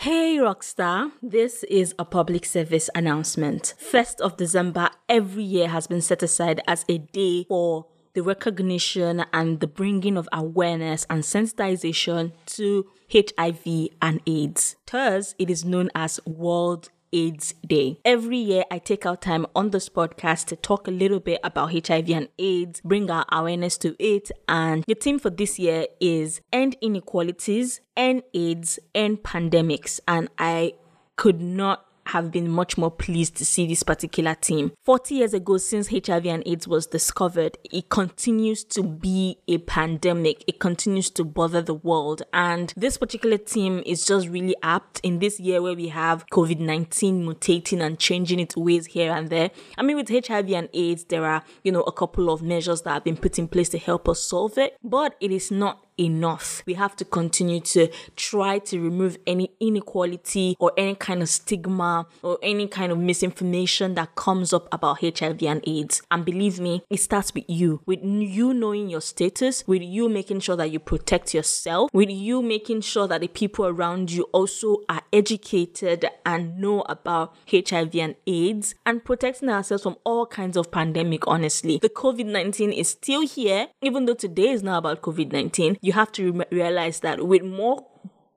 Hey Rockstar, this is a public service announcement. 1st of December every year has been set aside as a day for the recognition and the bringing of awareness and sensitization to HIV and AIDS. Thus, it is known as World AIDS Day. Every year, I take out time on this podcast to talk a little bit about HIV and AIDS, bring our awareness to it. And the theme for this year is End Inequalities, End AIDS, End Pandemics. And I could not have been much more pleased to see this particular team. 40 years ago, since HIV and AIDS was discovered, it continues to be a pandemic. It continues to bother the world. And this particular team is just really apt in this year where we have COVID 19 mutating and changing its ways here and there. I mean, with HIV and AIDS, there are, you know, a couple of measures that have been put in place to help us solve it, but it is not enough. We have to continue to try to remove any inequality or any kind of stigma or any kind of misinformation that comes up about HIV and AIDS. And believe me, it starts with you, with you knowing your status, with you making sure that you protect yourself, with you making sure that the people around you also are educated and know about HIV and AIDS and protecting ourselves from all kinds of pandemic honestly. The COVID-19 is still here even though today is not about COVID-19 you have to re- realize that with more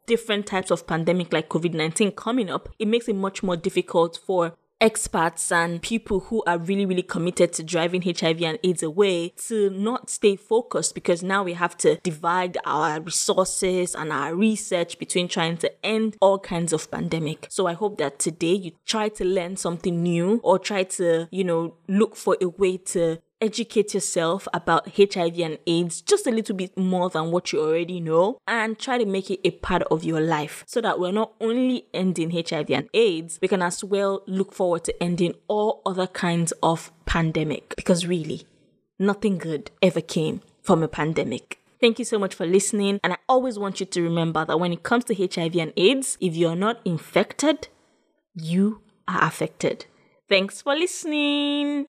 different types of pandemic like COVID 19 coming up, it makes it much more difficult for experts and people who are really, really committed to driving HIV and AIDS away to not stay focused because now we have to divide our resources and our research between trying to end all kinds of pandemic. So I hope that today you try to learn something new or try to, you know, look for a way to educate yourself about HIV and AIDS just a little bit more than what you already know and try to make it a part of your life so that we're not only ending HIV and AIDS, we can as well look forward to ending all other kinds of pandemic because really nothing good ever came from a pandemic. Thank you so much for listening. And I always want you to remember that when it comes to HIV and AIDS, if you're not infected, you are affected. Thanks for listening.